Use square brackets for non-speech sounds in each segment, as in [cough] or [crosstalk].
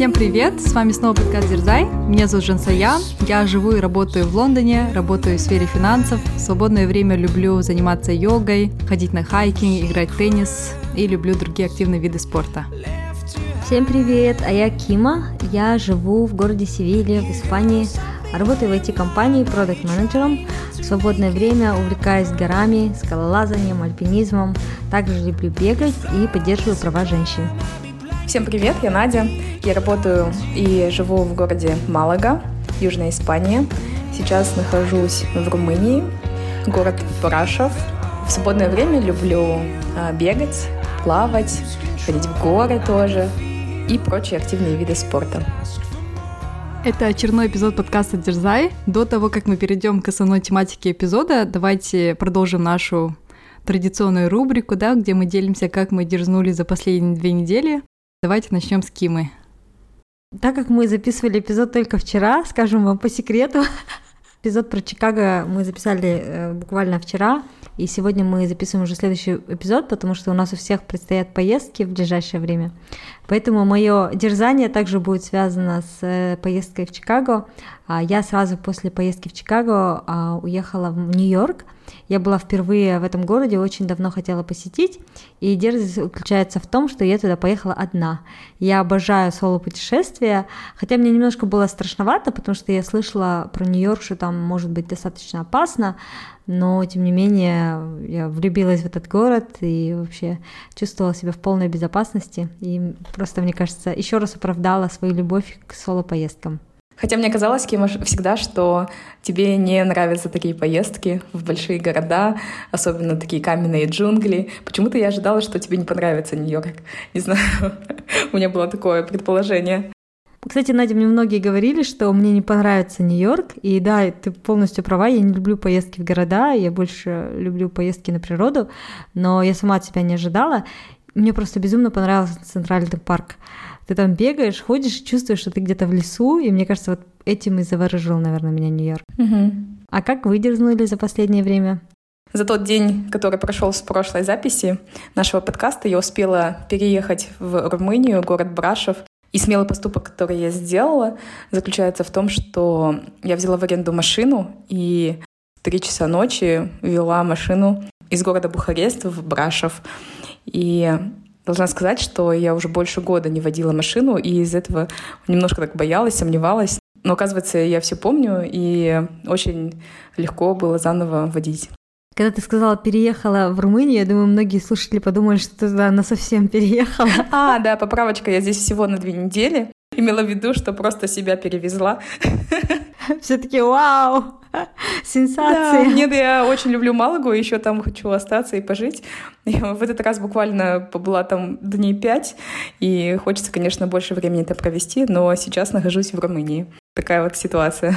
Всем привет! С вами снова подкаст Дерзай. Меня зовут Жансаян. Я живу и работаю в Лондоне, работаю в сфере финансов. В свободное время люблю заниматься йогой, ходить на хайкинг, играть в теннис и люблю другие активные виды спорта. Всем привет! А я Кима. Я живу в городе Севилья в Испании. Работаю в IT-компании продукт-менеджером. В свободное время увлекаюсь горами, скалолазанием, альпинизмом. Также люблю бегать и поддерживаю права женщин. Всем привет, я Надя. Я работаю и живу в городе Малага, Южная Испания. Сейчас нахожусь в Румынии, город Брашов. В свободное время люблю а, бегать, плавать, ходить в горы тоже и прочие активные виды спорта. Это очередной эпизод подкаста «Дерзай». До того, как мы перейдем к основной тематике эпизода, давайте продолжим нашу традиционную рубрику, да, где мы делимся, как мы дерзнули за последние две недели. Давайте начнем с Кимы. Так как мы записывали эпизод только вчера, скажем вам по секрету, [laughs] эпизод про Чикаго мы записали э, буквально вчера, и сегодня мы записываем уже следующий эпизод, потому что у нас у всех предстоят поездки в ближайшее время. Поэтому мое дерзание также будет связано с э, поездкой в Чикаго. А я сразу после поездки в Чикаго а, уехала в Нью-Йорк. Я была впервые в этом городе, очень давно хотела посетить, и дерзость заключается в том, что я туда поехала одна. Я обожаю соло-путешествия, хотя мне немножко было страшновато, потому что я слышала про Нью-Йорк, что там может быть достаточно опасно, но тем не менее я влюбилась в этот город и вообще чувствовала себя в полной безопасности и просто, мне кажется, еще раз оправдала свою любовь к соло-поездкам. Хотя мне казалось, Кима, всегда, что тебе не нравятся такие поездки в большие города, особенно такие каменные джунгли. Почему-то я ожидала, что тебе не понравится Нью-Йорк. [laughs] Не знаю, у меня было такое предположение. Кстати, Надя, мне многие говорили, что мне не понравится Нью-Йорк, и да, ты полностью права, я не люблю поездки в города, я больше люблю поездки на природу, но я сама от себя не ожидала. Мне просто безумно понравился Центральный парк. Ты там бегаешь, ходишь, чувствуешь, что ты где-то в лесу, и мне кажется, вот этим и заворожил, наверное, меня Нью-Йорк. Угу. А как вы дерзнули за последнее время? За тот день, который прошел с прошлой записи нашего подкаста, я успела переехать в Румынию, город Брашов, и смелый поступок, который я сделала, заключается в том, что я взяла в аренду машину и в три часа ночи вела машину из города Бухарест в Брашов. И должна сказать, что я уже больше года не водила машину, и из этого немножко так боялась, сомневалась. Но оказывается, я все помню, и очень легко было заново водить. Когда ты сказала переехала в Румынию, я думаю, многие слушатели подумали, что ты туда на совсем переехала. [laughs] А, да, поправочка, я здесь всего на две недели. Имела в виду, что просто себя перевезла. Все таки вау, [laughs] сенсация. Да, нет, я очень люблю Малагу, еще там хочу остаться и пожить. Я в этот раз буквально побыла там дней пять, и хочется, конечно, больше времени это провести, но сейчас нахожусь в Румынии. Такая вот ситуация.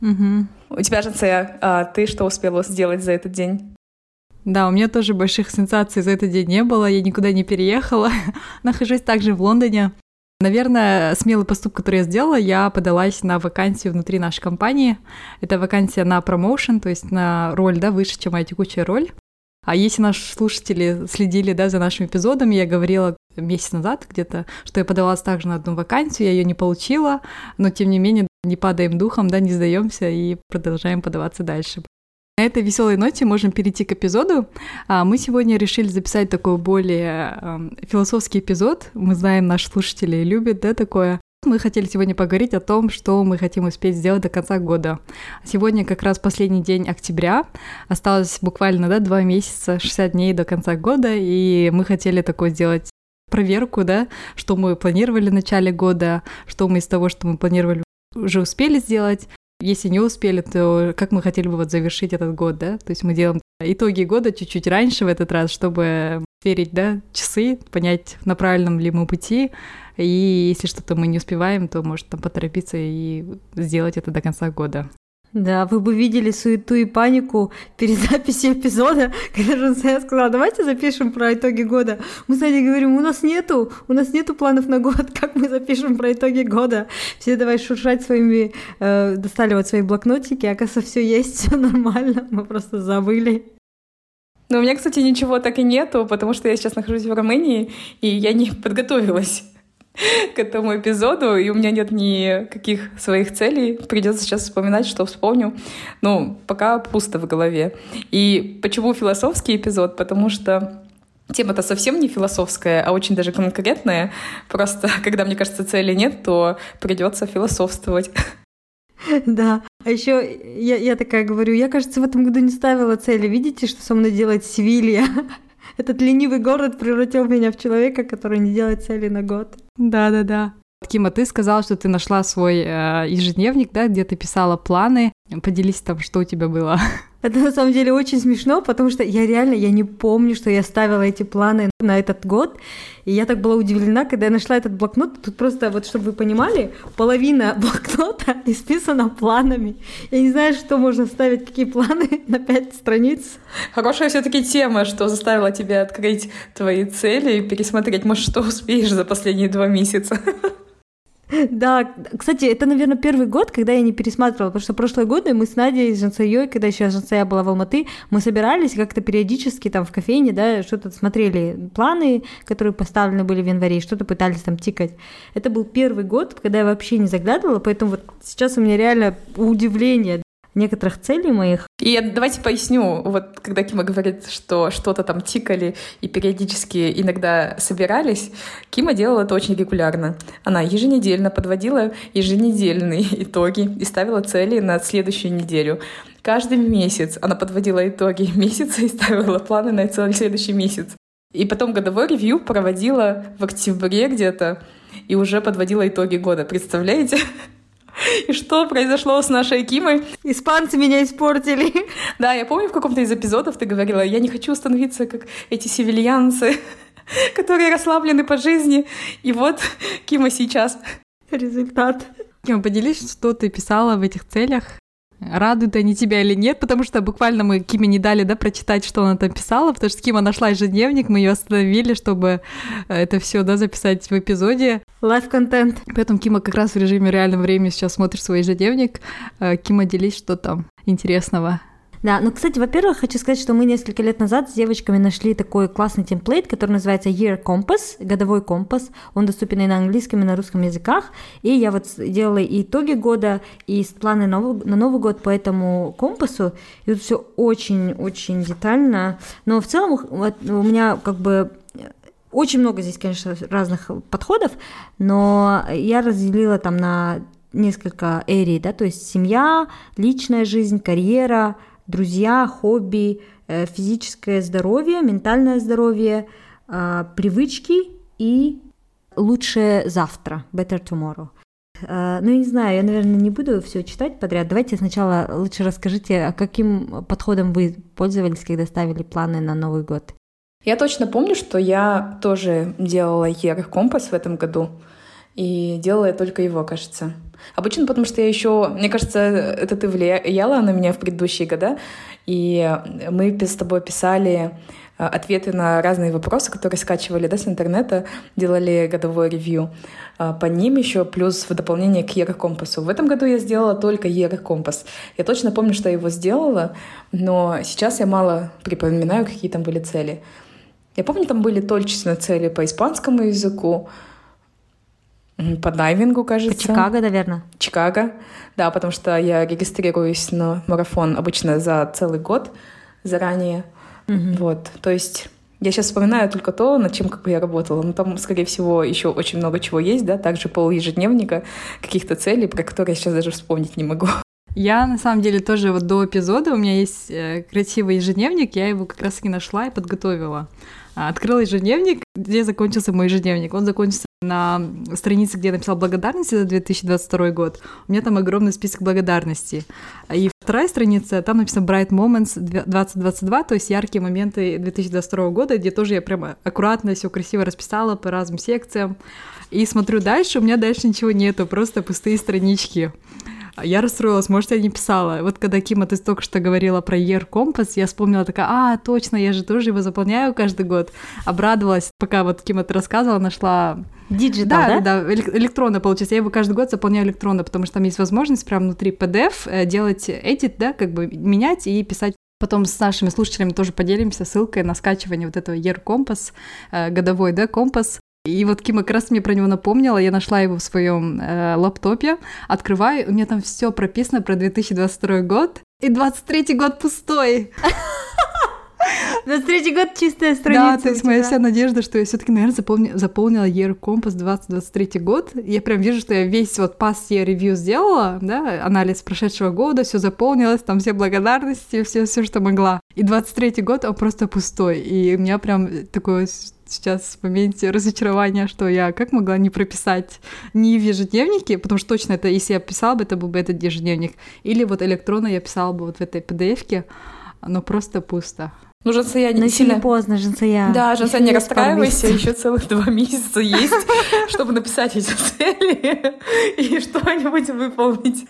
Угу. У тебя же, Ция, а ты что успела сделать за этот день? Да, у меня тоже больших сенсаций за этот день не было, я никуда не переехала. [laughs] Нахожусь также в Лондоне. Наверное, смелый поступок, который я сделала, я подалась на вакансию внутри нашей компании. Это вакансия на промоушен, то есть на роль, да, выше, чем моя текущая роль. А если наши слушатели следили да, за нашим эпизодом, я говорила месяц назад где-то, что я подавалась также на одну вакансию, я ее не получила, но тем не менее не падаем духом, да, не сдаемся и продолжаем подаваться дальше. На этой веселой ноте можем перейти к эпизоду. А, мы сегодня решили записать такой более философский эпизод. Мы знаем, наши слушатели любят, да, такое. Мы хотели сегодня поговорить о том, что мы хотим успеть сделать до конца года. Сегодня как раз последний день октября. Осталось буквально да, два месяца, 60 дней до конца года, и мы хотели такое сделать проверку, да, что мы планировали в начале года, что мы из того, что мы планировали уже успели сделать. Если не успели, то как мы хотели бы вот завершить этот год, да? То есть мы делаем итоги года чуть-чуть раньше в этот раз, чтобы верить, да, часы, понять, на правильном ли мы пути, и если что-то мы не успеваем, то может там поторопиться и сделать это до конца года. Да, вы бы видели суету и панику перед [laughs] записью эпизода, когда Жансея сказала, давайте запишем про итоги года. Мы, кстати, говорим, у нас нету, у нас нету планов на год, [laughs] как мы запишем про итоги года. Все давай шуршать своими, э, достали вот свои блокнотики, оказывается, все есть, [laughs] все нормально, мы просто забыли. Ну, у меня, кстати, ничего так и нету, потому что я сейчас нахожусь в Румынии, и я не подготовилась к этому эпизоду, и у меня нет никаких своих целей. Придется сейчас вспоминать, что вспомню. Ну, пока пусто в голове. И почему философский эпизод? Потому что Тема-то совсем не философская, а очень даже конкретная. Просто, [laughs] когда, мне кажется, цели нет, то придется философствовать. Да. А еще я, я такая говорю, я, кажется, в этом году не ставила цели. Видите, что со мной делает Севилья? [laughs] Этот ленивый город превратил меня в человека, который не делает цели на год. Да-да-да. Кима, ты сказала, что ты нашла свой э, ежедневник, да, где ты писала планы. Поделись там, что у тебя было. [laughs] Это на самом деле очень смешно, потому что я реально, я не помню, что я ставила эти планы на этот год. И я так была удивлена, когда я нашла этот блокнот. Тут просто, вот чтобы вы понимали, половина [laughs] блокнота исписана планами. Я не знаю, что можно вставить, какие планы [laughs] на пять страниц. Хорошая все таки тема, что заставила тебя открыть твои цели и пересмотреть, может, что успеешь за последние два месяца. [laughs] Да, кстати, это, наверное, первый год, когда я не пересматривала, потому что прошлые годы мы с Надей, с Жансаей, когда еще Жансая была в Алматы, мы собирались как-то периодически там в кофейне, да, что-то смотрели, планы, которые поставлены были в январе, что-то пытались там тикать. Это был первый год, когда я вообще не заглядывала, поэтому вот сейчас у меня реально удивление, некоторых целей моих. И давайте поясню, вот когда Кима говорит, что что-то там тикали и периодически иногда собирались, Кима делала это очень регулярно. Она еженедельно подводила еженедельные [laughs] итоги и ставила цели на следующую неделю. Каждый месяц она подводила итоги [laughs] месяца и ставила планы на следующий месяц. И потом годовой ревью проводила в октябре где-то и уже подводила итоги года. Представляете? [laughs] [laughs] И что произошло с нашей Кимой? Испанцы меня испортили. [laughs] Да, я помню, в каком-то из эпизодов ты говорила, я не хочу становиться как эти севильянцы, [laughs] которые расслаблены по жизни. И вот Кима сейчас. Результат. Кима, поделись, что ты писала в этих целях радуют они тебя или нет, потому что буквально мы Киме не дали, да, прочитать, что она там писала, потому что Кима нашла ежедневник, мы ее остановили, чтобы э, это все, да, записать в эпизоде. Лайв-контент. Поэтому Кима как раз в режиме реального времени сейчас смотрит свой ежедневник. Э, Кима, делись, что там интересного. Да, ну, кстати, во-первых, хочу сказать, что мы несколько лет назад с девочками нашли такой классный темплейт, который называется Year Compass, годовой компас. Он доступен и на английском, и на русском языках. И я вот делала и итоги года, и планы на Новый год по этому компасу. И тут все очень-очень детально. Но в целом вот, у меня как бы очень много здесь, конечно, разных подходов, но я разделила там на несколько эрий, да, то есть семья, личная жизнь, карьера, друзья, хобби, э, физическое здоровье, ментальное здоровье, а, привычки и лучшее завтра, better tomorrow. А, ну, я не знаю, я, наверное, не буду все читать подряд. Давайте сначала лучше расскажите, а каким подходом вы пользовались, когда ставили планы на Новый год? Я точно помню, что я тоже делала Year компас в этом году. И делала я только его, кажется. Обычно потому, что я еще, мне кажется, это ты влияла на меня в предыдущие года, и мы с тобой писали э, ответы на разные вопросы, которые скачивали да, с интернета, делали годовой ревью. Э, по ним еще плюс в дополнение к Еврокомпасу. В этом году я сделала только Еврокомпас. Я точно помню, что я его сделала, но сейчас я мало припоминаю, какие там были цели. Я помню, там были точечно цели по испанскому языку, по дайвингу, кажется. По Чикаго, наверное. Чикаго, да, потому что я регистрируюсь на марафон обычно за целый год заранее. Угу. Вот, то есть я сейчас вспоминаю только то, над чем как бы я работала. Но там, скорее всего, еще очень много чего есть, да, также пол ежедневника, каких-то целей, про которые я сейчас даже вспомнить не могу. Я, на самом деле, тоже вот до эпизода у меня есть э, красивый ежедневник, я его как раз-таки нашла и подготовила. Открыла ежедневник, где закончился мой ежедневник. Он закончился на странице, где я написала благодарности за 2022 год. У меня там огромный список благодарностей. И вторая страница, там написано Bright Moments 2022, то есть яркие моменты 2022 года, где тоже я прямо аккуратно все красиво расписала по разным секциям. И смотрю дальше, у меня дальше ничего нету, просто пустые странички. Я расстроилась, может, я не писала. Вот когда, Кима, ты только что говорила про Year Compass, я вспомнила такая, а, точно, я же тоже его заполняю каждый год. Обрадовалась, пока вот Кима ты рассказывала, нашла digital, да? Да, да, электронно получается. Я его каждый год заполняю электронно, потому что там есть возможность прямо внутри PDF э, делать edit, да, как бы менять и писать Потом с нашими слушателями тоже поделимся ссылкой на скачивание вот этого Year Compass, э, годовой, да, компас. И вот Кима как раз мне про него напомнила, я нашла его в своем э, лаптопе, открываю, у меня там все прописано про 2022 год, и 23 год пустой. 23 год чистая страница. Да, то есть моя вся надежда, что я все таки наверное, запомни, заполнила Year Compass 2023 год. Я прям вижу, что я весь вот past year review сделала, да, анализ прошедшего года, все заполнилось, там все благодарности, все, все, что могла. И 23 год, он просто пустой. И у меня прям такое сейчас в моменте разочарования, что я как могла не прописать не в ежедневнике, потому что точно это, если я писала бы, это был бы этот ежедневник, или вот электронно я писала бы вот в этой PDF-ке, но просто пусто. Ну, Жансая не сильно... поздно, Жансая. Да, Жансая, не расстраивайся, еще целых два месяца есть, [laughs] чтобы написать эти цели [laughs] и что-нибудь выполнить.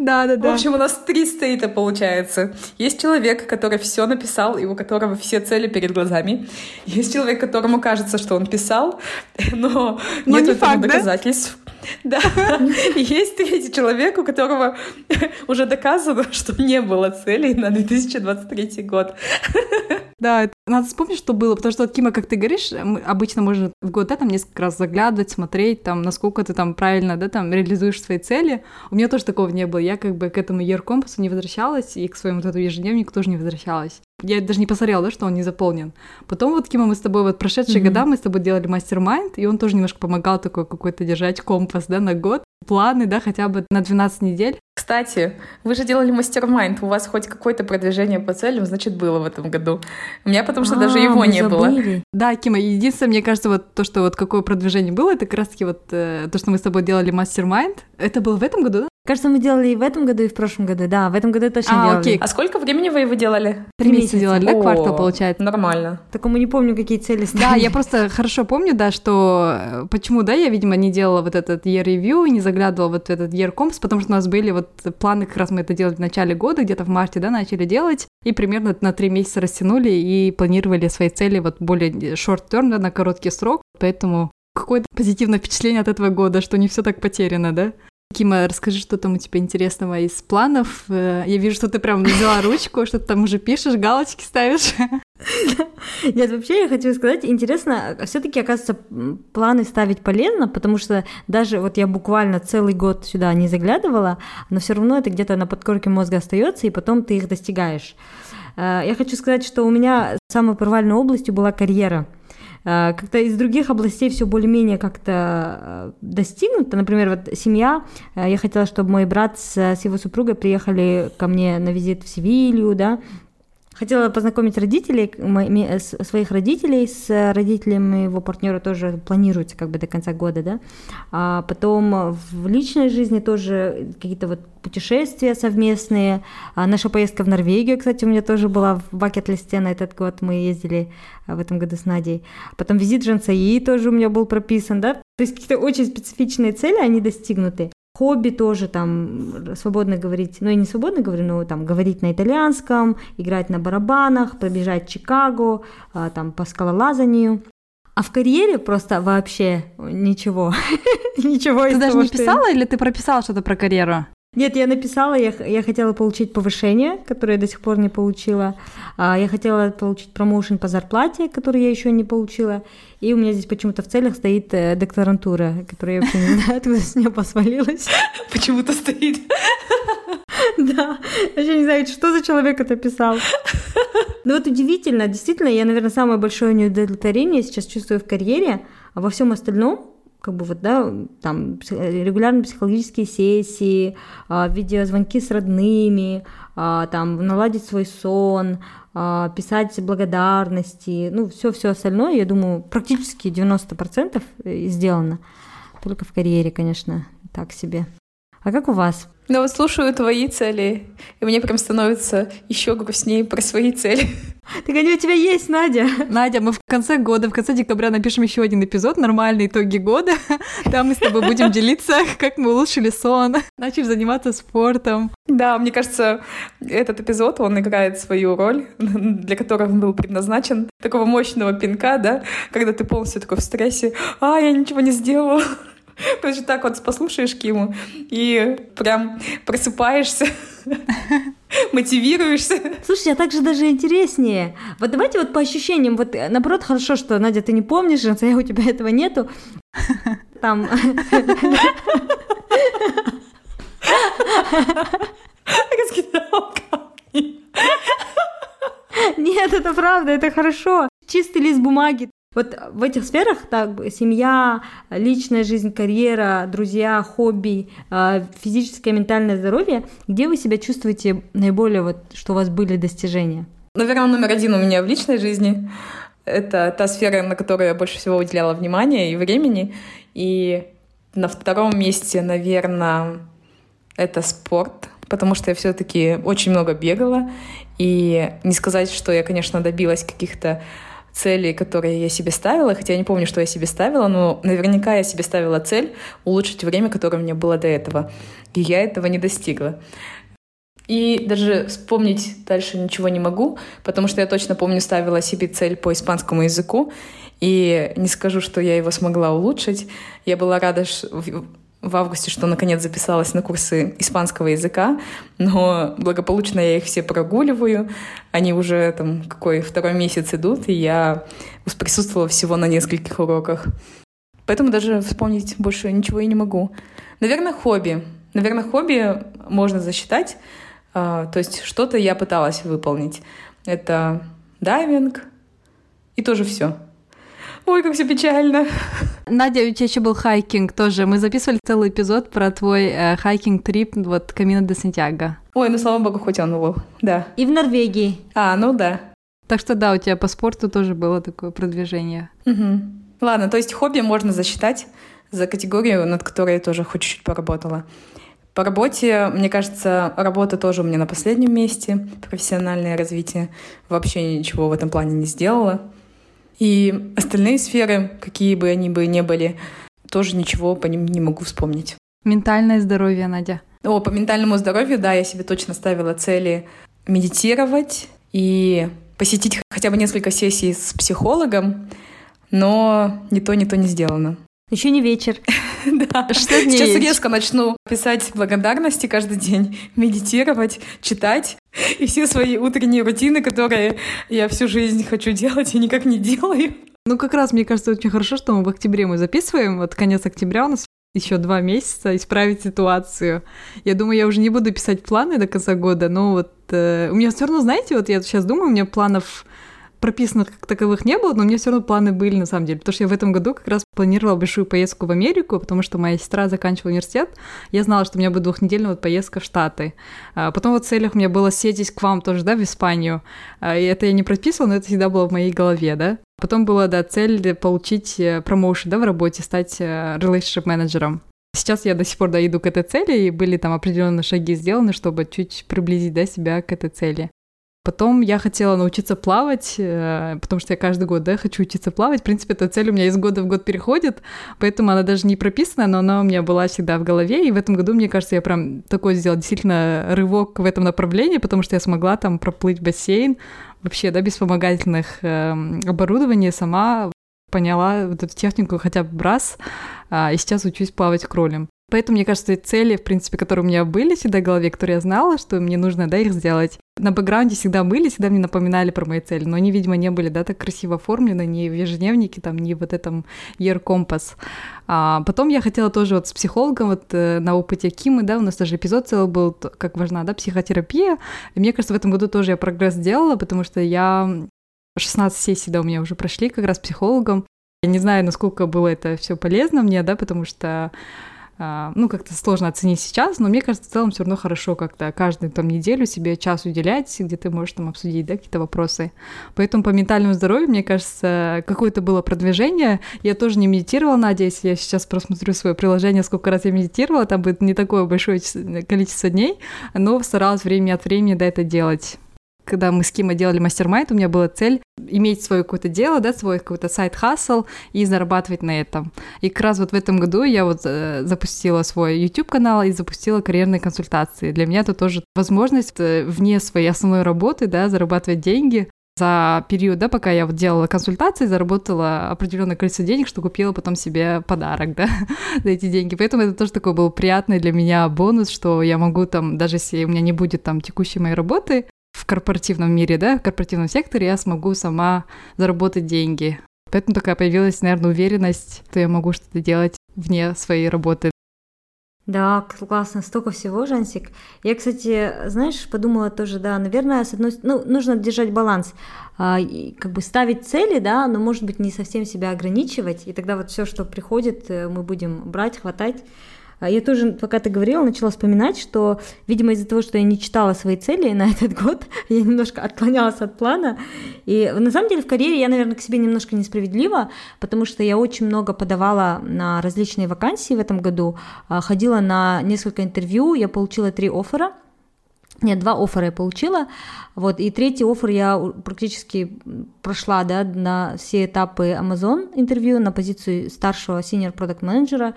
Да, да, да. В общем, у нас три стейта получается. Есть человек, который все написал, и у которого все цели перед глазами. Есть человек, которому кажется, что он писал, но, но нет не факт, доказательств. Да. [laughs] Есть третий человек, у которого уже доказано, что не было целей на 2023 год. Да, надо вспомнить, что было, потому что, вот, Кима, как ты говоришь, обычно можно в год там несколько раз заглядывать, смотреть, там, насколько ты там правильно, да, там, реализуешь свои цели. У меня тоже такого не было. Я как бы к этому year компасу не возвращалась, и к своему вот этому ежедневнику тоже не возвращалась. Я даже не посмотрела, да, что он не заполнен. Потом вот, Кима, мы с тобой вот прошедшие mm-hmm. года, мы с тобой делали mastermind, и он тоже немножко помогал такой какой-то держать компас, да, на год планы, да, хотя бы на 12 недель. Кстати, вы же делали mastermind, у вас хоть какое-то продвижение по целям, значит, было в этом году. У меня потому что а, даже его не забыли. было. Да, Кима, единственное, мне кажется, вот то, что вот какое продвижение было, это как раз-таки вот э, то, что мы с тобой делали mastermind. Это было в этом году, да? Кажется, мы делали и в этом году, и в прошлом году. Да, в этом году точно а, делали. Окей. А сколько времени вы его делали? Три месяца делали, да, квартал получается. Нормально. Так мы не помню, какие цели ставили. Да, я просто хорошо помню, да, что э, почему, да, я, видимо, не делала вот этот year review, не заглядывала вот в этот year comps, потому что у нас были вот планы, как раз мы это делали в начале года, где-то в марте, да, начали делать, и примерно на три месяца растянули и планировали свои цели вот более short term, да, на короткий срок, поэтому какое-то позитивное впечатление от этого года, что не все так потеряно, да? Кима, расскажи, что там у тебя интересного из планов. Э, я вижу, что ты прям взяла ручку, [laughs] что ты там уже пишешь, галочки ставишь. [laughs] Нет, вообще я хочу сказать, интересно, все таки оказывается, планы ставить полезно, потому что даже вот я буквально целый год сюда не заглядывала, но все равно это где-то на подкорке мозга остается, и потом ты их достигаешь. Э, я хочу сказать, что у меня самой провальной областью была карьера – как-то из других областей все более-менее как-то э, достигнуто. Например, вот семья, э, я хотела, чтобы мой брат с, с его супругой приехали ко мне на визит в Севилью, да, Хотела познакомить родителей, своих родителей с родителями его партнера тоже планируется как бы до конца года, да. А потом в личной жизни тоже какие-то вот путешествия совместные. А наша поездка в Норвегию, кстати, у меня тоже была в бакет-листе на этот год. Мы ездили а, в этом году с Надей. Потом визит Жансаи тоже у меня был прописан, да. То есть какие-то очень специфичные цели, они достигнуты. Хобби тоже там свободно говорить, ну я не свободно говорю, но там говорить на итальянском, играть на барабанах, пробежать Чикаго, а, там по скалолазанию. А в карьере просто вообще ничего. [laughs] ничего Ты даже того, не писала я... или ты прописала что-то про карьеру? Нет, я написала, я, я хотела получить повышение, которое я до сих пор не получила. А, я хотела получить промоушен по зарплате, который я еще не получила. И у меня здесь почему-то в целях стоит э, докторантура, которая я вообще не знаю, [laughs] откуда с неба свалилась. [laughs] Почему-то стоит. [laughs] Да, вообще не знаю, что за человек это писал. Ну вот удивительно, действительно, я, наверное, самое большое неудовлетворение сейчас чувствую в карьере, а во всем остальном как бы вот, да, там регулярные психологические сессии, а, видеозвонки с родными, а, там наладить свой сон, а, писать благодарности, ну, все-все остальное, я думаю, практически 90% сделано. Только в карьере, конечно, так себе. А как у вас? Ну вот слушаю твои цели, и мне прям становится еще грустнее про свои цели. [laughs] Так они у тебя есть, Надя. [laughs] Надя, мы в конце года, в конце декабря напишем еще один эпизод, нормальные итоги года. [laughs] Там мы с тобой будем делиться, как мы улучшили сон, начали заниматься спортом. Да, мне кажется, этот эпизод, он играет свою роль, для которого он был предназначен. Такого мощного пинка, да, когда ты полностью такой в стрессе. А, я ничего не сделала. Что так вот послушаешь Киму и прям просыпаешься [laughs] мотивируешься. Слушай, а так же даже интереснее. Вот давайте вот по ощущениям, вот э, наоборот, хорошо, что, Надя, ты не помнишь, а у тебя этого нету. [laughs] Там... [laughs] Нет, это правда, это хорошо. Чистый лист бумаги. Вот в этих сферах, так, семья, личная жизнь, карьера, друзья, хобби, а, физическое, ментальное здоровье, где вы себя чувствуете наиболее, вот, что у вас были достижения? Наверное, номер один у меня в личной жизни. Это та сфера, на которую я больше всего уделяла внимания и времени. И на втором месте, наверное, это спорт, потому что я все-таки очень много бегала. И не сказать, что я, конечно, добилась каких-то цели, которые я себе ставила, хотя я не помню, что я себе ставила, но наверняка я себе ставила цель улучшить время, которое у меня было до этого. И я этого не достигла. И даже вспомнить дальше ничего не могу, потому что я точно помню, ставила себе цель по испанскому языку, и не скажу, что я его смогла улучшить. Я была рада в августе, что наконец записалась на курсы испанского языка, но благополучно я их все прогуливаю. Они уже там какой второй месяц идут, и я присутствовала всего на нескольких уроках. Поэтому даже вспомнить больше ничего и не могу. Наверное, хобби. Наверное, хобби можно засчитать. А, то есть что-то я пыталась выполнить. Это дайвинг и тоже все. Ой, как все печально. Надя, у тебя еще был hiking тоже. Мы записывали целый эпизод про твой э, hiking trip, вот Камино де Сантьяго. Ой, ну слава богу, хоть он был, да. И в Норвегии. А, ну да. Так что да, у тебя по спорту тоже было такое продвижение. Угу. Ладно, то есть хобби можно засчитать за категорию, над которой я тоже хоть чуть-чуть поработала. По работе, мне кажется, работа тоже у меня на последнем месте, профессиональное развитие. Вообще ничего в этом плане не сделала. И остальные сферы, какие бы они бы ни были, тоже ничего по ним не могу вспомнить. Ментальное здоровье, Надя. О, по ментальному здоровью, да, я себе точно ставила цели медитировать и посетить хотя бы несколько сессий с психологом, но ни то, ни то не сделано. Еще не вечер. [laughs] Да. Что Сейчас резко начну писать благодарности каждый день, медитировать, читать. И все свои утренние рутины, которые я всю жизнь хочу делать и никак не делаю. Ну, как раз, мне кажется, очень хорошо, что мы в октябре мы записываем. Вот конец октября у нас еще два месяца исправить ситуацию. Я думаю, я уже не буду писать планы до конца года, но вот э, у меня все равно, знаете, вот я сейчас думаю, у меня планов прописанных как таковых не было, но у меня все равно планы были на самом деле, потому что я в этом году как раз планировала большую поездку в Америку, потому что моя сестра заканчивала университет, я знала, что у меня будет двухнедельная вот поездка в Штаты. А потом вот в целях у меня было съездить к вам тоже, да, в Испанию, а, и это я не прописывала, но это всегда было в моей голове, да. Потом была, да, цель получить э, промоушен, да, в работе, стать э, relationship менеджером. Сейчас я до сих пор дойду к этой цели, и были там определенные шаги сделаны, чтобы чуть приблизить да, себя к этой цели. Потом я хотела научиться плавать, э, потому что я каждый год, да, хочу учиться плавать. В принципе, эта цель у меня из года в год переходит, поэтому она даже не прописана, но она у меня была всегда в голове. И в этом году, мне кажется, я прям такой сделала действительно рывок в этом направлении, потому что я смогла там проплыть бассейн вообще, да, без вспомогательных э, оборудований, сама поняла вот эту технику хотя бы раз, а, и сейчас учусь плавать кролем. Поэтому, мне кажется, цели, в принципе, которые у меня были всегда в голове, которые я знала, что мне нужно, да, их сделать, на бэкграунде всегда были, всегда мне напоминали про мои цели, но они, видимо, не были, да, так красиво оформлены, ни в ежедневнике, там, ни в вот этом Year Compass. А потом я хотела тоже вот с психологом, вот э, на опыте Кимы, да, у нас даже эпизод целый был, как важна, да, психотерапия. И мне кажется, в этом году тоже я прогресс сделала, потому что я 16 сессий, да, у меня уже прошли как раз психологом. Я не знаю, насколько было это все полезно мне, да, потому что ну, как-то сложно оценить сейчас, но мне кажется, в целом все равно хорошо как-то каждую там неделю себе час уделять, где ты можешь там обсудить, да, какие-то вопросы. Поэтому по ментальному здоровью, мне кажется, какое-то было продвижение. Я тоже не медитировала, Надя, если я сейчас просмотрю свое приложение, сколько раз я медитировала, там будет не такое большое количество дней, но старалась время от времени, да, это делать когда мы с Кима делали мастер-майнд, у меня была цель иметь свое какое-то дело, да, свой какой-то сайт-хасл и зарабатывать на этом. И как раз вот в этом году я вот э, запустила свой YouTube-канал и запустила карьерные консультации. Для меня это тоже возможность э, вне своей основной работы, да, зарабатывать деньги, за период, да, пока я вот делала консультации, заработала определенное количество денег, что купила потом себе подарок, [laughs] да, за эти деньги. Поэтому это тоже такой был приятный для меня бонус, что я могу там, даже если у меня не будет там текущей моей работы корпоративном мире, да, в корпоративном секторе, я смогу сама заработать деньги. Поэтому такая появилась, наверное, уверенность, что я могу что-то делать вне своей работы. Да, классно, столько всего, Жансик. Я, кстати, знаешь, подумала тоже, да, наверное, с одной ну, нужно держать баланс, а, и, как бы ставить цели, да, но, может быть, не совсем себя ограничивать, и тогда вот все, что приходит, э, мы будем брать, хватать, я тоже, пока ты говорила, начала вспоминать, что, видимо, из-за того, что я не читала свои цели на [laughs] этот год, я немножко отклонялась от плана. И на самом деле в карьере я, наверное, к себе немножко несправедлива, потому что я очень много подавала на различные вакансии в этом году, а, ходила на несколько интервью, я получила три оффера, нет, два оффера я получила, вот, и третий оффер я практически прошла, да, на все этапы Amazon интервью на позицию старшего senior продукт менеджера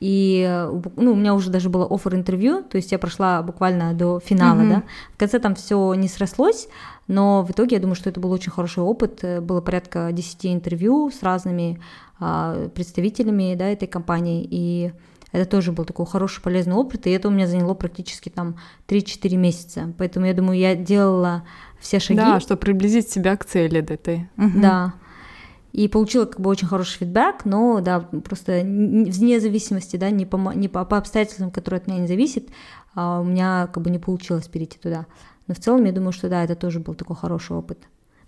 и ну, у меня уже даже было офер интервью, то есть я прошла буквально до финала, mm-hmm. да. В конце там все не срослось, но в итоге я думаю, что это был очень хороший опыт. Было порядка 10 интервью с разными а, представителями да, этой компании, и это тоже был такой хороший, полезный опыт, и это у меня заняло практически там 3-4 месяца. Поэтому я думаю, я делала все шаги. Да, чтобы приблизить себя к цели этой. Угу. Да и получила как бы очень хороший фидбэк, но да, просто вне зависимости, да, не по, не по, по обстоятельствам, которые от меня не зависят, а у меня как бы не получилось перейти туда. Но в целом я думаю, что да, это тоже был такой хороший опыт.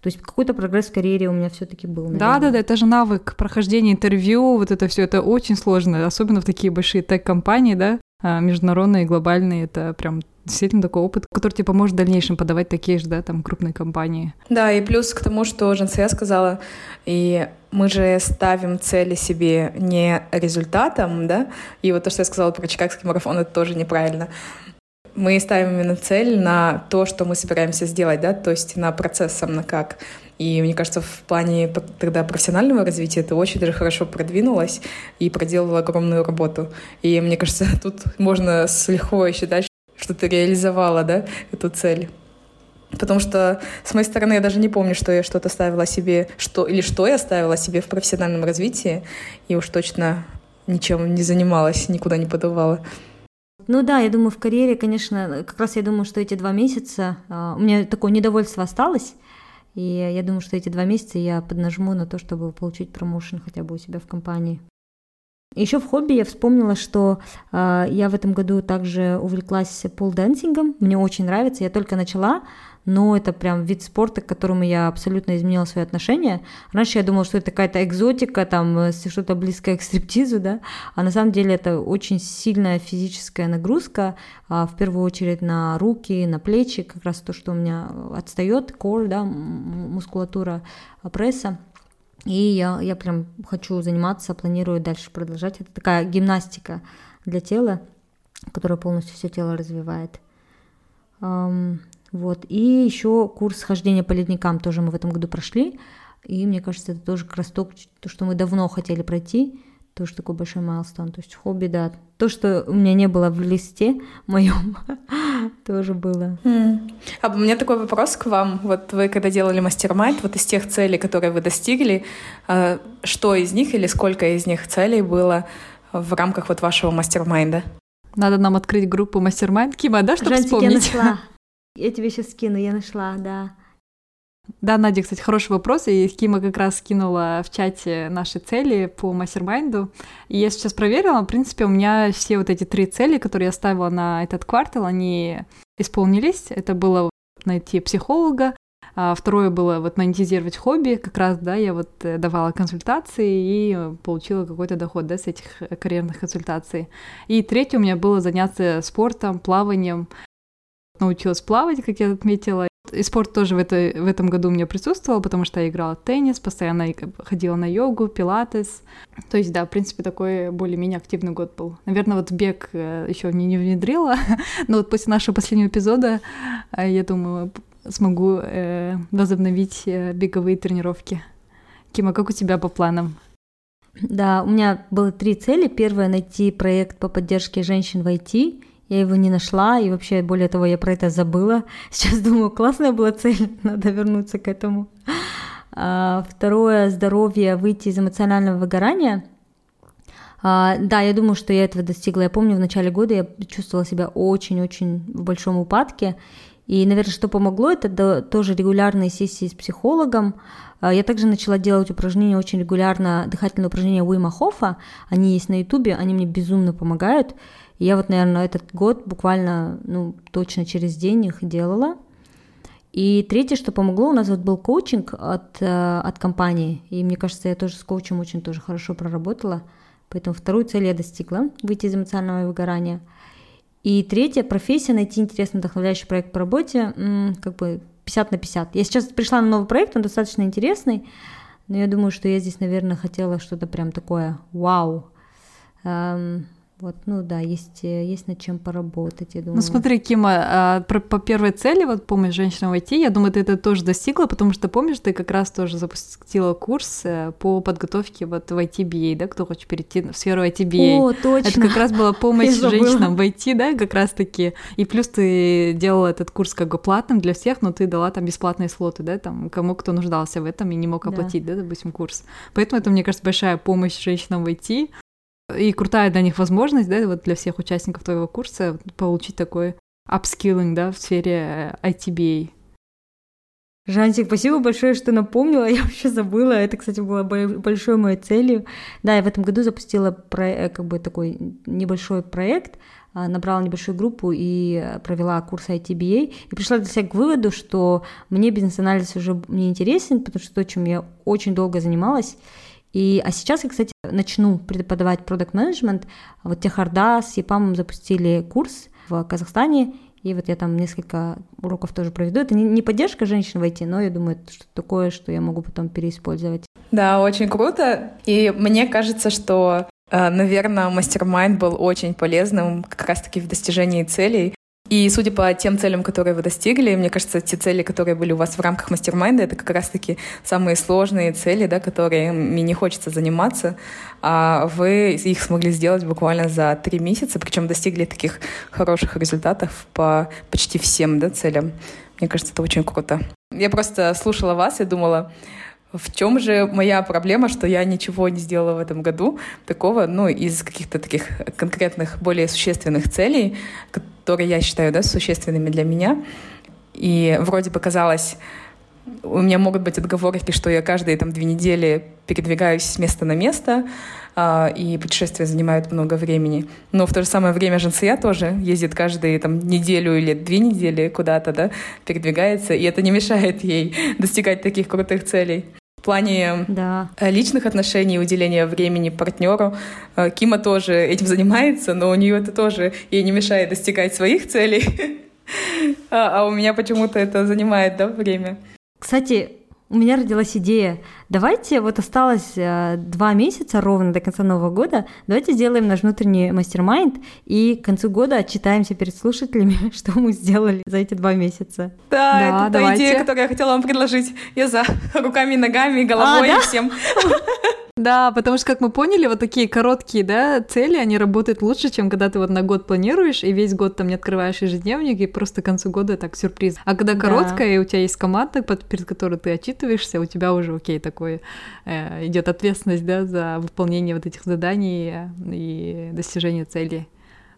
То есть какой-то прогресс в карьере у меня все-таки был. Да, да, да, это же навык прохождения интервью, вот это все, это очень сложно, особенно в такие большие тег-компании, да, а, международные, глобальные, это прям действительно такой опыт, который тебе поможет в дальнейшем подавать такие же, да, там, крупные компании. Да, и плюс к тому, что Жансия сказала, и мы же ставим цели себе не результатом, да, и вот то, что я сказала про чикагский марафон, это тоже неправильно. Мы ставим именно цель на то, что мы собираемся сделать, да, то есть на процесс сам, на как. И мне кажется, в плане тогда профессионального развития это очень даже хорошо продвинулось и проделала огромную работу. И мне кажется, [laughs] тут можно с лихвой считать, что ты реализовала, да, эту цель. Потому что с моей стороны я даже не помню, что я что-то ставила себе, что или что я ставила себе в профессиональном развитии, и уж точно ничем не занималась, никуда не подавала. Ну да, я думаю, в карьере, конечно, как раз я думаю, что эти два месяца uh, у меня такое недовольство осталось, и я думаю, что эти два месяца я поднажму на то, чтобы получить промоушен хотя бы у себя в компании. Еще в хобби я вспомнила, что э, я в этом году также увлеклась полденсингом. Мне очень нравится. Я только начала, но это прям вид спорта, к которому я абсолютно изменила свои отношения. Раньше я думала, что это какая-то экзотика, там э, что-то близкое к стриптизу, да, а на самом деле это очень сильная физическая нагрузка, а, в первую очередь на руки, на плечи, как раз то, что у меня отстает, кор, да, мускулатура пресса. И я, я прям хочу заниматься, планирую дальше продолжать. Это такая гимнастика для тела, которая полностью все тело развивает. Вот. И еще курс хождения по ледникам тоже мы в этом году прошли. И мне кажется, это тоже как раз то что мы давно хотели пройти тоже такой большой майлстон. То есть хобби, да. То, что у меня не было в листе моем, [laughs] тоже было. Mm. А у меня такой вопрос к вам. Вот вы когда делали mastermind, вот из тех целей, которые вы достигли, а, что из них или сколько из них целей было в рамках вот вашего мастер-майнда? Надо нам открыть группу mastermind, Кима, да, чтобы Жантик, вспомнить? я нашла. [laughs] Я тебе сейчас скину, я нашла, да. Да, Надя, кстати, хороший вопрос, и Кима как раз скинула в чате наши цели по мастер-майнду, и я сейчас проверила, в принципе, у меня все вот эти три цели, которые я ставила на этот квартал, они исполнились, это было найти психолога, а второе было вот монетизировать хобби, как раз, да, я вот э, давала консультации и получила какой-то доход, да, с этих карьерных консультаций. И третье у меня было заняться спортом, плаванием, научилась плавать, как я отметила, и спорт тоже в, это, в этом году у меня присутствовал, потому что я играла в теннис, постоянно ходила на йогу, пилатес. То есть, да, в принципе, такой более-менее активный год был. Наверное, вот бег э, еще не, не внедрила, [laughs] но вот после нашего последнего эпизода, э, я думаю, смогу э, возобновить э, беговые тренировки. Кима, как у тебя по планам? Да, у меня было три цели. Первое — найти проект по поддержке женщин в IT — я его не нашла, и вообще, более того, я про это забыла. [laughs] Сейчас думаю, классная была цель, [laughs] надо вернуться к этому. А, второе, здоровье, выйти из эмоционального выгорания. А, да, я думаю, что я этого достигла. Я помню, в начале года я чувствовала себя очень-очень в большом упадке, и, наверное, что помогло, это тоже регулярные сессии с психологом. А, я также начала делать упражнения очень регулярно, дыхательные упражнения Уима Хоффа. Они есть на Ютубе, они мне безумно помогают. Я вот, наверное, этот год буквально, ну, точно через день их делала. И третье, что помогло, у нас вот был коучинг от, э, от компании, и мне кажется, я тоже с коучем очень тоже хорошо проработала, поэтому вторую цель я достигла, выйти из эмоционального выгорания – и третье, профессия, найти интересный, вдохновляющий проект по работе, как бы 50 на 50. Я сейчас пришла на новый проект, он достаточно интересный, но я думаю, что я здесь, наверное, хотела что-то прям такое вау. Эм, вот, ну да, есть, э, есть над чем поработать, я думаю. Ну смотри, Кима, а, про, по первой цели, вот помощь женщинам в IT, я думаю, ты это тоже достигла, потому что, помнишь, ты как раз тоже запустила курс э, по подготовке вот в ITBA, да, кто хочет перейти в сферу ITBA. О, точно. Это как раз была [laughs] помощь женщинам в IT, да, как раз таки. И плюс ты делала этот курс как бы платным для всех, но ты дала там бесплатные слоты, да, там, кому кто нуждался в этом и не мог оплатить, да, да допустим, курс. Поэтому это, мне кажется, большая помощь женщинам в IT, и крутая для них возможность, да, вот для всех участников твоего курса получить такой апскиллинг, да, в сфере ITBA. Жантик, спасибо большое, что напомнила, [laughs] я вообще забыла. Это, кстати, было большой моей целью. Да, я в этом году запустила про, э, как бы такой небольшой проект, а, набрала небольшую группу и провела курс ITBA, и пришла для себя к выводу, что мне бизнес-анализ уже не интересен, потому что то, чем я очень долго занималась, и, а сейчас я, кстати, начну преподавать продукт менеджмент Вот Техарда с ЕПАМом запустили курс в Казахстане, и вот я там несколько уроков тоже проведу. Это не, не поддержка женщин в IT, но я думаю, это что-то такое, что я могу потом переиспользовать. Да, очень круто. И мне кажется, что э, наверное, мастер-майнд был очень полезным как раз-таки в достижении целей. И судя по тем целям, которые вы достигли, мне кажется, те цели, которые были у вас в рамках мастер-майнда, это как раз-таки самые сложные цели, да, которые мне не хочется заниматься, а вы их смогли сделать буквально за три месяца, причем достигли таких хороших результатов по почти всем да, целям. Мне кажется, это очень круто. Я просто слушала вас и думала, в чем же моя проблема, что я ничего не сделала в этом году такого, ну, из каких-то таких конкретных, более существенных целей, которые я считаю, да, существенными для меня. И вроде бы казалось, у меня могут быть отговорки, что я каждые там две недели передвигаюсь с места на место, э, и путешествия занимают много времени. Но в то же самое время Жансия тоже ездит каждые там неделю или две недели куда-то, да, передвигается, и это не мешает ей достигать таких крутых целей. В плане да. Э, личных отношений, уделения времени партнеру. Э, Кима тоже этим занимается, но у нее это тоже ей не мешает достигать своих целей. [laughs] а, а у меня почему-то это занимает да, время. Кстати, у меня родилась идея. Давайте, вот осталось э, два месяца ровно до конца Нового года, давайте сделаем наш внутренний мастер-майнд и к концу года отчитаемся перед слушателями, [laughs] что мы сделали за эти два месяца. Да, да это давайте. та идея, которую я хотела вам предложить. Я за [laughs] руками, ногами, головой а, да? всем. [laughs] Да, потому что, как мы поняли, вот такие короткие, да, цели, они работают лучше, чем когда ты вот на год планируешь, и весь год там не открываешь ежедневник, и просто к концу года так сюрприз. А когда короткая, да. и у тебя есть команда, перед которой ты отчитываешься, у тебя уже, окей, такой э, идет ответственность, да, за выполнение вот этих заданий и достижение целей.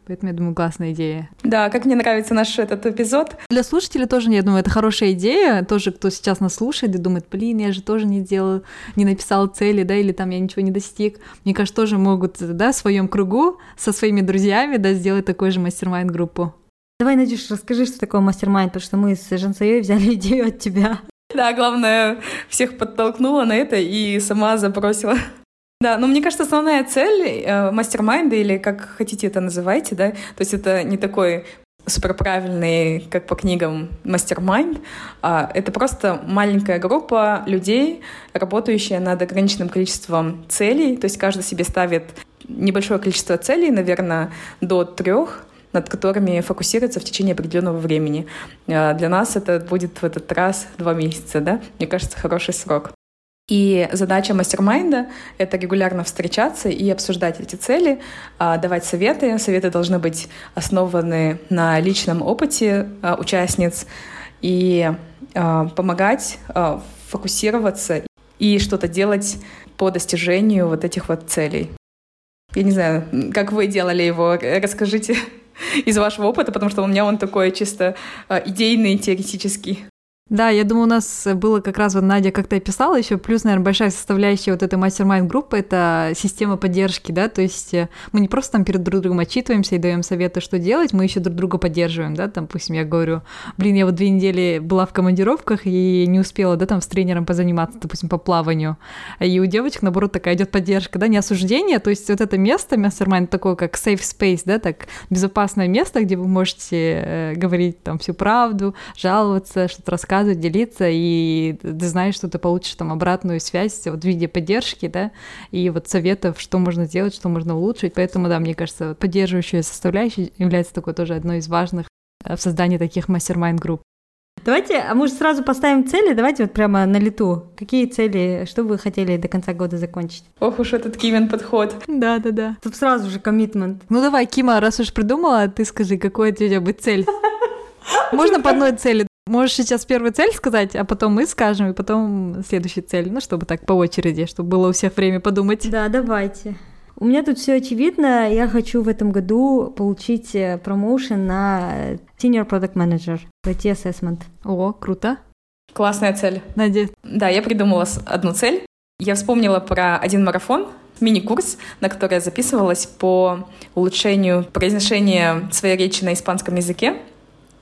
Поэтому, я думаю, классная идея. Да, как мне нравится наш этот эпизод. Для слушателей тоже, я думаю, это хорошая идея. Тоже, кто сейчас нас слушает и думает, блин, я же тоже не делал, не написал цели, да, или там я ничего не достиг. Мне кажется, тоже могут, да, в своем кругу со своими друзьями, да, сделать такой же mastermind группу. Давай, Надюш, расскажи, что такое mastermind, потому что мы с Жансоей взяли [laughs] идею от тебя. [laughs] Да, главное, всех подтолкнула на это и сама запросила [laughs] да, но мне кажется, основная цель э, mastermind а, или как хотите это называйте, да, то есть это не такой суперправильный, как по книгам, mastermind, а это просто маленькая группа людей, работающая над ограниченным количеством целей, то есть каждый себе ставит небольшое количество целей, наверное, до трех, над которыми фокусируется в течение определенного времени. А для нас это будет в этот раз два месяца, да? Мне кажется, хороший срок. И задача мастер-майнда — это регулярно встречаться и обсуждать эти цели, а, давать советы. Советы должны быть основаны на личном опыте а, участниц и а, помогать фокусироваться и что-то делать по достижению вот этих вот целей. Я не знаю, как вы делали его, расскажите [laughs] из вашего опыта, потому что у меня он такой чисто идейный, теоретический. Да, я думаю, у нас было как раз, вот Надя как-то описала еще, плюс, наверное, большая составляющая вот этой мастер-майнд группы — это система поддержки, да, то есть э, мы не просто там перед друг другом отчитываемся и даем советы, что делать, мы еще друг друга поддерживаем, да, там, допустим, я говорю, блин, я вот две недели была в командировках и не успела, да, там, с тренером позаниматься, допустим, по плаванию, и у девочек, наоборот, такая идет поддержка, да, не осуждение, то есть вот это место, мастер-майнд такое, как safe space, да, так, безопасное место, где вы можете э, говорить там всю правду, жаловаться, что-то рассказывать, рассказывать, делиться, и ты знаешь, что ты получишь там обратную связь вот в виде поддержки, да, и вот советов, что можно сделать, что можно улучшить. Поэтому, да, мне кажется, поддерживающая составляющая является такой тоже одной из важных э, в создании таких мастер-майнд групп. Давайте, а может сразу поставим цели? Давайте вот прямо на лету. Какие цели, что вы хотели до конца года закончить? Ох уж этот Кимен подход. Да, да, да. Тут сразу же коммитмент. Ну давай, Кима, раз уж придумала, ты скажи, какой у тебя будет цель? [laughs] Можно по одной цели? Можешь сейчас первую цель сказать, а потом мы скажем, и потом следующую цель, ну, чтобы так по очереди, чтобы было у всех время подумать. Да, давайте. У меня тут все очевидно. Я хочу в этом году получить э, промоушен на Senior Product Manager, пройти assessment. О, круто. Классная цель. Надя. Да, я придумала одну цель. Я вспомнила про один марафон, мини-курс, на который я записывалась по улучшению произношения своей речи на испанском языке.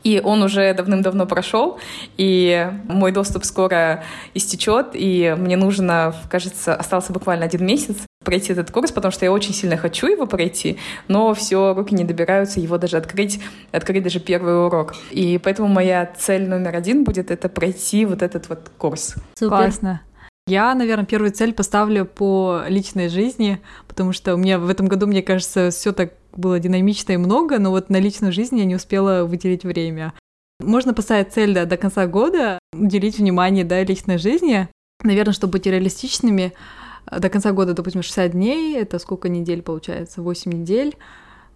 И он уже давным-давно прошел, и мой доступ скоро истечет, и мне нужно, кажется, остался буквально один месяц пройти этот курс, потому что я очень сильно хочу его пройти, но все, руки не добираются его даже открыть, открыть даже первый урок. И поэтому моя цель номер один будет это пройти вот этот вот курс. Супер. Классно. Я, наверное, первую цель поставлю по личной жизни, потому что у меня в этом году, мне кажется, все так было динамично и много, но вот на личную жизнь я не успела выделить время. Можно поставить цель да, до конца года, уделить внимание да, личной жизни. Наверное, чтобы быть реалистичными, до конца года, допустим, 60 дней, это сколько недель получается? 8 недель,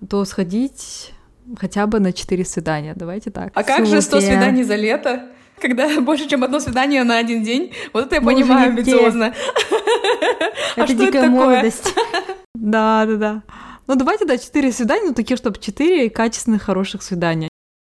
то сходить хотя бы на 4 свидания. Давайте так. А как Супер. же 100 свиданий за лето? Когда [laughs] больше, чем одно свидание на один день. Вот это я Боже, понимаю амбициозно. [laughs] Это а дикая молодость. [laughs] Да, да, да. Ну, давайте, да, четыре свидания, ну, такие, чтобы четыре качественных, хороших свидания.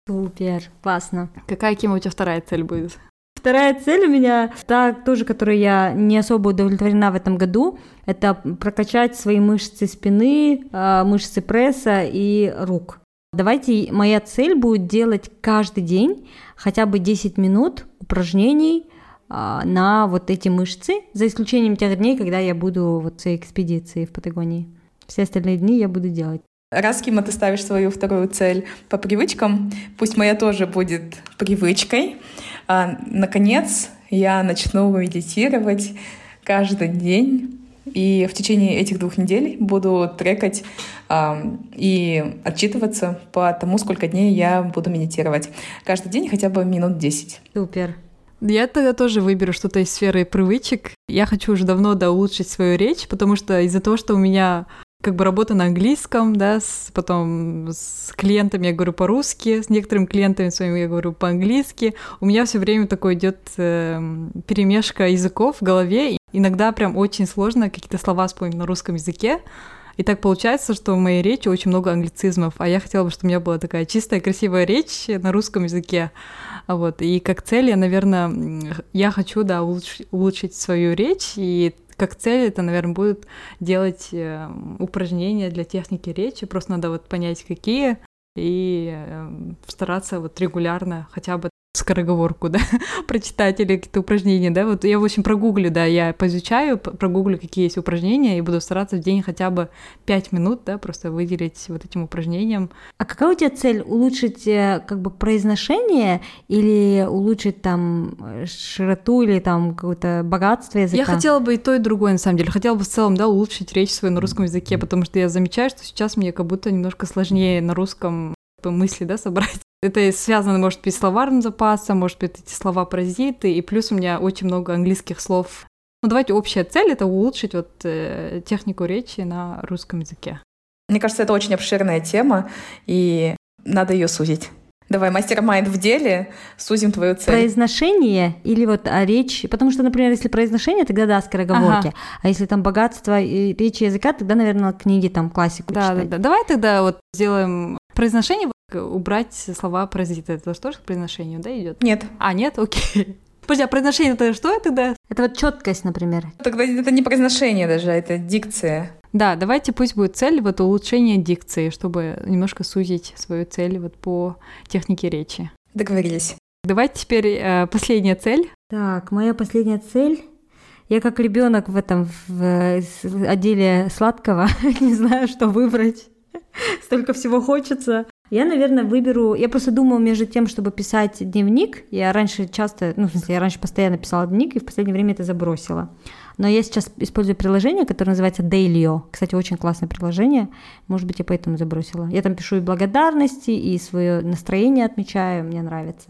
Супер, классно. Какая, Кима, у тебя вторая цель будет? Вторая цель у меня, та тоже, которой я не особо удовлетворена в этом году, это прокачать свои мышцы спины, а, мышцы пресса и рук. Давайте моя цель будет делать каждый день хотя бы 10 минут упражнений а, на вот эти мышцы, за исключением тех дней, когда я буду вот в своей экспедиции в Патагонии. Все остальные дни я буду делать. Раз, Кима, ты ставишь свою вторую цель по привычкам, пусть моя тоже будет привычкой. А, наконец, я начну медитировать каждый день. И в течение этих двух недель буду трекать э, и отчитываться по тому, сколько дней я буду медитировать. Каждый день хотя бы минут 10. Супер. Я тогда тоже выберу что-то из сферы привычек. Я хочу уже давно да, улучшить свою речь, потому что из-за того, что у меня как бы работа на английском, да, с, потом с клиентами я говорю по-русски, с некоторыми клиентами своими я говорю по-английски. У меня все время такой идет э, перемешка языков в голове. Иногда прям очень сложно какие-то слова вспомнить на русском языке. И так получается, что в моей речи очень много англицизмов, а я хотела бы, чтобы у меня была такая чистая, красивая речь на русском языке. Вот. И как цель, я, наверное, я хочу, да, улучшить, улучшить свою речь, и как цель это, наверное, будет делать э, упражнения для техники речи. Просто надо вот понять, какие, и э, стараться вот регулярно хотя бы скороговорку, да, [laughs] прочитать или какие-то упражнения, да, вот я, в общем, прогуглю, да, я поизучаю, прогуглю, какие есть упражнения, и буду стараться в день хотя бы 5 минут, да, просто выделить вот этим упражнением. А какая у тебя цель? Улучшить э, как бы произношение или улучшить там широту или там какое-то богатство языка? Я хотела бы и то, и другое, на самом деле. Хотела бы в целом, да, улучшить речь свою на русском языке, потому что я замечаю, что сейчас мне как будто немножко сложнее на русском мысли, да, собрать. [laughs] Это связано, может быть, с словарным запасом, может быть, эти слова паразиты, и плюс у меня очень много английских слов Ну, давайте общая цель — это улучшить вот э, технику речи на русском языке. Мне кажется, это очень обширная тема, и надо ее сузить. Давай, мастер-майнд в деле, сузим твою цель. Произношение или вот а, речь, потому что, например, если произношение, тогда да, скороговорки, ага. а если там богатство и речи языка, тогда, наверное, книги там классику да, читать. Да, да, давай тогда вот сделаем произношение, убрать слова паразита. Это тоже к произношению, да, идет? Нет. А, нет? Окей. Подожди, а произношение это что тогда? Это вот четкость, например. Тогда это не произношение даже, это дикция. Да, давайте пусть будет цель вот улучшение дикции, чтобы немножко сузить свою цель вот по технике речи. Договорились. Давайте теперь э, последняя цель. Так, моя последняя цель. Я как ребенок в этом в отделе сладкого [laughs] не знаю, что выбрать. [laughs] Столько всего хочется. Я, наверное, выберу... Я просто думаю между тем, чтобы писать дневник. Я раньше часто... Ну, в смысле, я раньше постоянно писала дневник, и в последнее время это забросила. Но я сейчас использую приложение, которое называется Dailyo. Кстати, очень классное приложение. Может быть, я поэтому забросила. Я там пишу и благодарности, и свое настроение отмечаю. Мне нравится.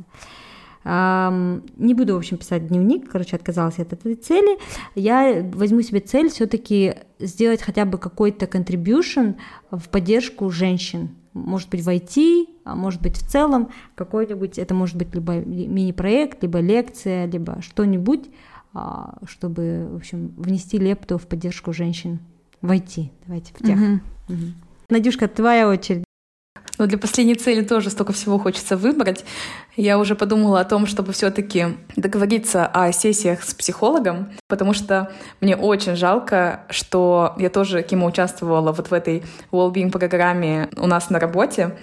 Не буду, в общем, писать дневник, короче, отказалась от этой цели. Я возьму себе цель все-таки сделать хотя бы какой-то contribution в поддержку женщин. Может быть, в IT, а может быть, в целом какой-нибудь, это может быть либо мини-проект, либо лекция, либо что-нибудь, а, чтобы, в общем, внести лепту в поддержку женщин в IT. Давайте в тех. Угу. Угу. Надюшка, твоя очередь. Но для последней цели тоже столько всего хочется выбрать. Я уже подумала о том, чтобы все-таки договориться о сессиях с психологом, потому что мне очень жалко, что я тоже, Кима, участвовала вот в этой well-being программе у нас на работе,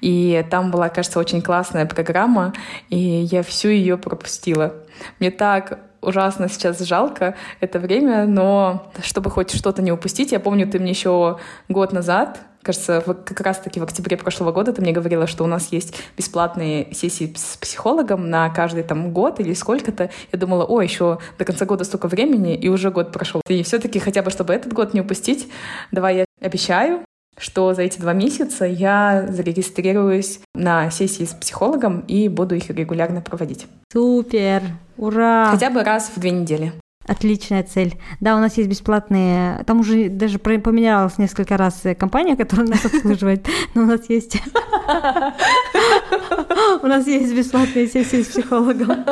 и там была, кажется, очень классная программа, и я всю ее пропустила. Мне так ужасно сейчас жалко это время, но чтобы хоть что-то не упустить, я помню, ты мне еще год назад кажется, как раз-таки в октябре прошлого года ты мне говорила, что у нас есть бесплатные сессии с психологом на каждый там год или сколько-то. Я думала, о, еще до конца года столько времени, и уже год прошел. И все-таки хотя бы, чтобы этот год не упустить, давай я обещаю, что за эти два месяца я зарегистрируюсь на сессии с психологом и буду их регулярно проводить. Супер! Ура! Хотя бы раз в две недели. Отличная цель. Да, у нас есть бесплатные, там уже даже поменялась несколько раз компания, которая нас обслуживает, [laughs] но у нас есть [laughs] у нас есть бесплатные сессии с психологом. [laughs]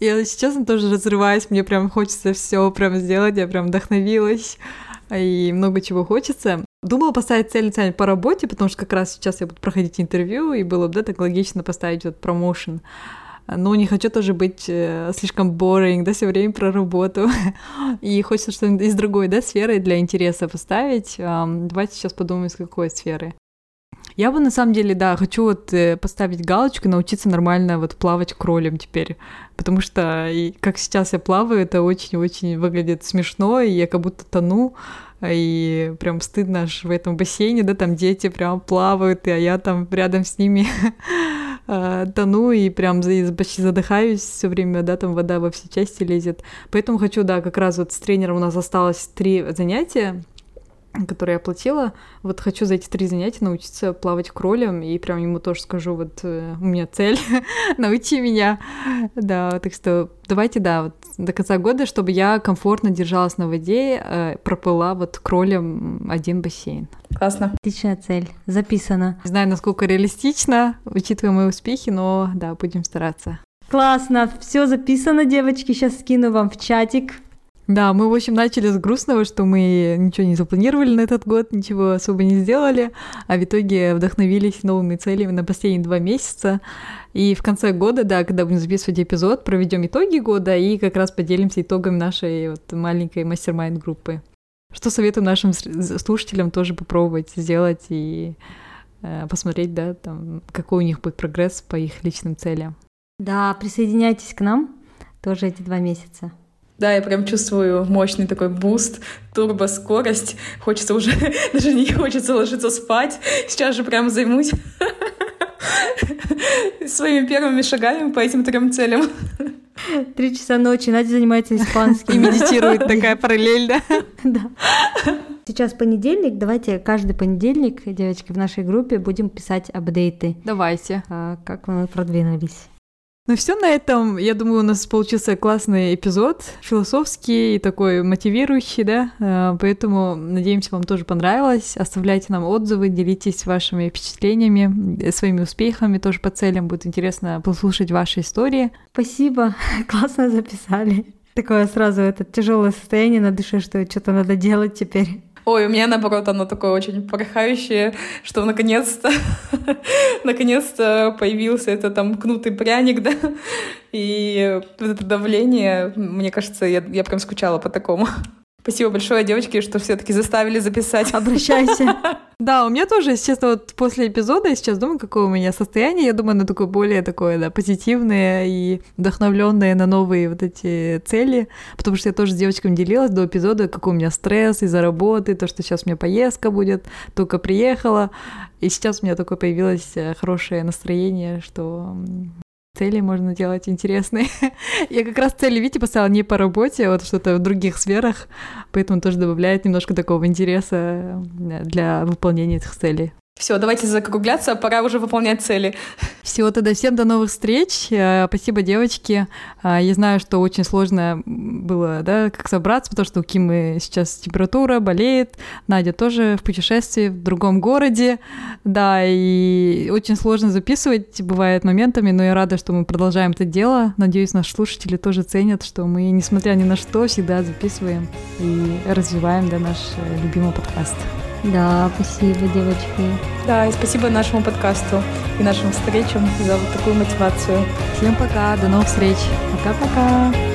Я сейчас тоже разрываюсь, мне прям хочется все прям сделать, я прям вдохновилась и много чего хочется. Думала поставить цель цель по работе, потому что как раз сейчас я буду проходить интервью, и было бы да, так логично поставить вот промоушен. Но не хочу тоже быть э, слишком boring, да, все время про работу. [laughs] И хочется что-нибудь из другой, да, сферы для интереса поставить. Давайте сейчас подумаем, с какой сферы. Я бы на самом деле, да, хочу вот э, поставить галочку, научиться нормально вот плавать кролем теперь, потому что и как сейчас я плаваю, это очень-очень выглядит смешно, и я как будто тону, и прям стыдно аж в этом бассейне, да, там дети прям плавают, а я там рядом с ними [laughs] а, тону и прям почти задыхаюсь все время, да, там вода во все части лезет. Поэтому хочу, да, как раз вот с тренером у нас осталось три занятия, которые я оплатила. Вот хочу за эти три занятия научиться плавать кролем, и прям ему тоже скажу, вот э, у меня цель, [laughs] научи меня. Да, так что давайте, да, вот до конца года, чтобы я комфортно держалась на воде, э, проплыла вот кролем один бассейн. Классно. Отличная цель. Записано. Не знаю, насколько реалистично, учитывая мои успехи, но да, будем стараться. Классно, все записано, девочки. Сейчас скину вам в чатик. Да, мы, в общем, начали с грустного, что мы ничего не запланировали на этот год, ничего особо не сделали, а в итоге вдохновились новыми целями на последние два месяца. И в конце года, да, когда будем записывать эпизод, проведем итоги года и как раз поделимся итогами нашей вот маленькой мастер-майнд группы. Что советую нашим слушателям тоже попробовать сделать и э, посмотреть, да, там, какой у них будет прогресс по их личным целям. Да, присоединяйтесь к нам тоже эти два месяца. Да, я прям чувствую мощный такой буст, турбоскорость. Хочется уже, [laughs] даже не хочется ложиться спать. Сейчас же прям займусь [laughs] своими первыми шагами по этим трем целям. [laughs] Три часа ночи, Надя занимается испанским. И медитирует такая параллель, да? Да. Сейчас понедельник, давайте каждый понедельник, девочки, в нашей группе будем писать апдейты. Давайте. А, как мы продвинулись. Ну все на этом. Я думаю, у нас получился классный эпизод, философский и такой мотивирующий, да. Э, поэтому надеемся, вам тоже понравилось. Оставляйте нам отзывы, делитесь вашими впечатлениями, э, своими успехами тоже по целям. Будет интересно послушать ваши истории. Спасибо, [laughs] классно записали. Такое сразу это тяжелое состояние на душе, что что-то надо делать теперь. Ой, у меня, наоборот, оно такое очень порхающее, что наконец-то, [laughs] наконец-то появился этот там кнутый пряник, да, и вот это давление, мне кажется, я, я прям скучала по такому. Спасибо большое, девочки, что все-таки заставили записать. Обращайся. [laughs] Да, у меня тоже, честно, вот после эпизода я сейчас думаю, какое у меня состояние. Я думаю, оно такое более такое, да, позитивное и вдохновленное на новые вот эти цели. Потому что я тоже с девочками делилась до эпизода, какой у меня стресс из-за работы, то, что сейчас у меня поездка будет, только приехала. И сейчас у меня такое появилось э, хорошее настроение, что цели можно делать интересные. [laughs] Я как раз цели, видите, поставила не по работе, а вот что-то в других сферах, поэтому тоже добавляет немножко такого интереса э, для выполнения этих целей. Все, давайте закругляться, пора уже выполнять цели. Всего тогда всем до новых встреч. Э, спасибо, девочки. Э, я знаю, что очень сложно было, да, как собраться, потому что у Кимы сейчас температура, болеет. Надя тоже в путешествии в другом городе. Да, и очень сложно записывать, бывает моментами, но я рада, что мы продолжаем это дело. Надеюсь, наши слушатели тоже ценят, что мы, несмотря ни на что, всегда записываем и развиваем да, наш э, любимый подкаст. Да, спасибо, девочки. Да, и спасибо нашему подкасту и нашим встречам за вот такую мотивацию. Всем пока, до новых встреч. Пока-пока.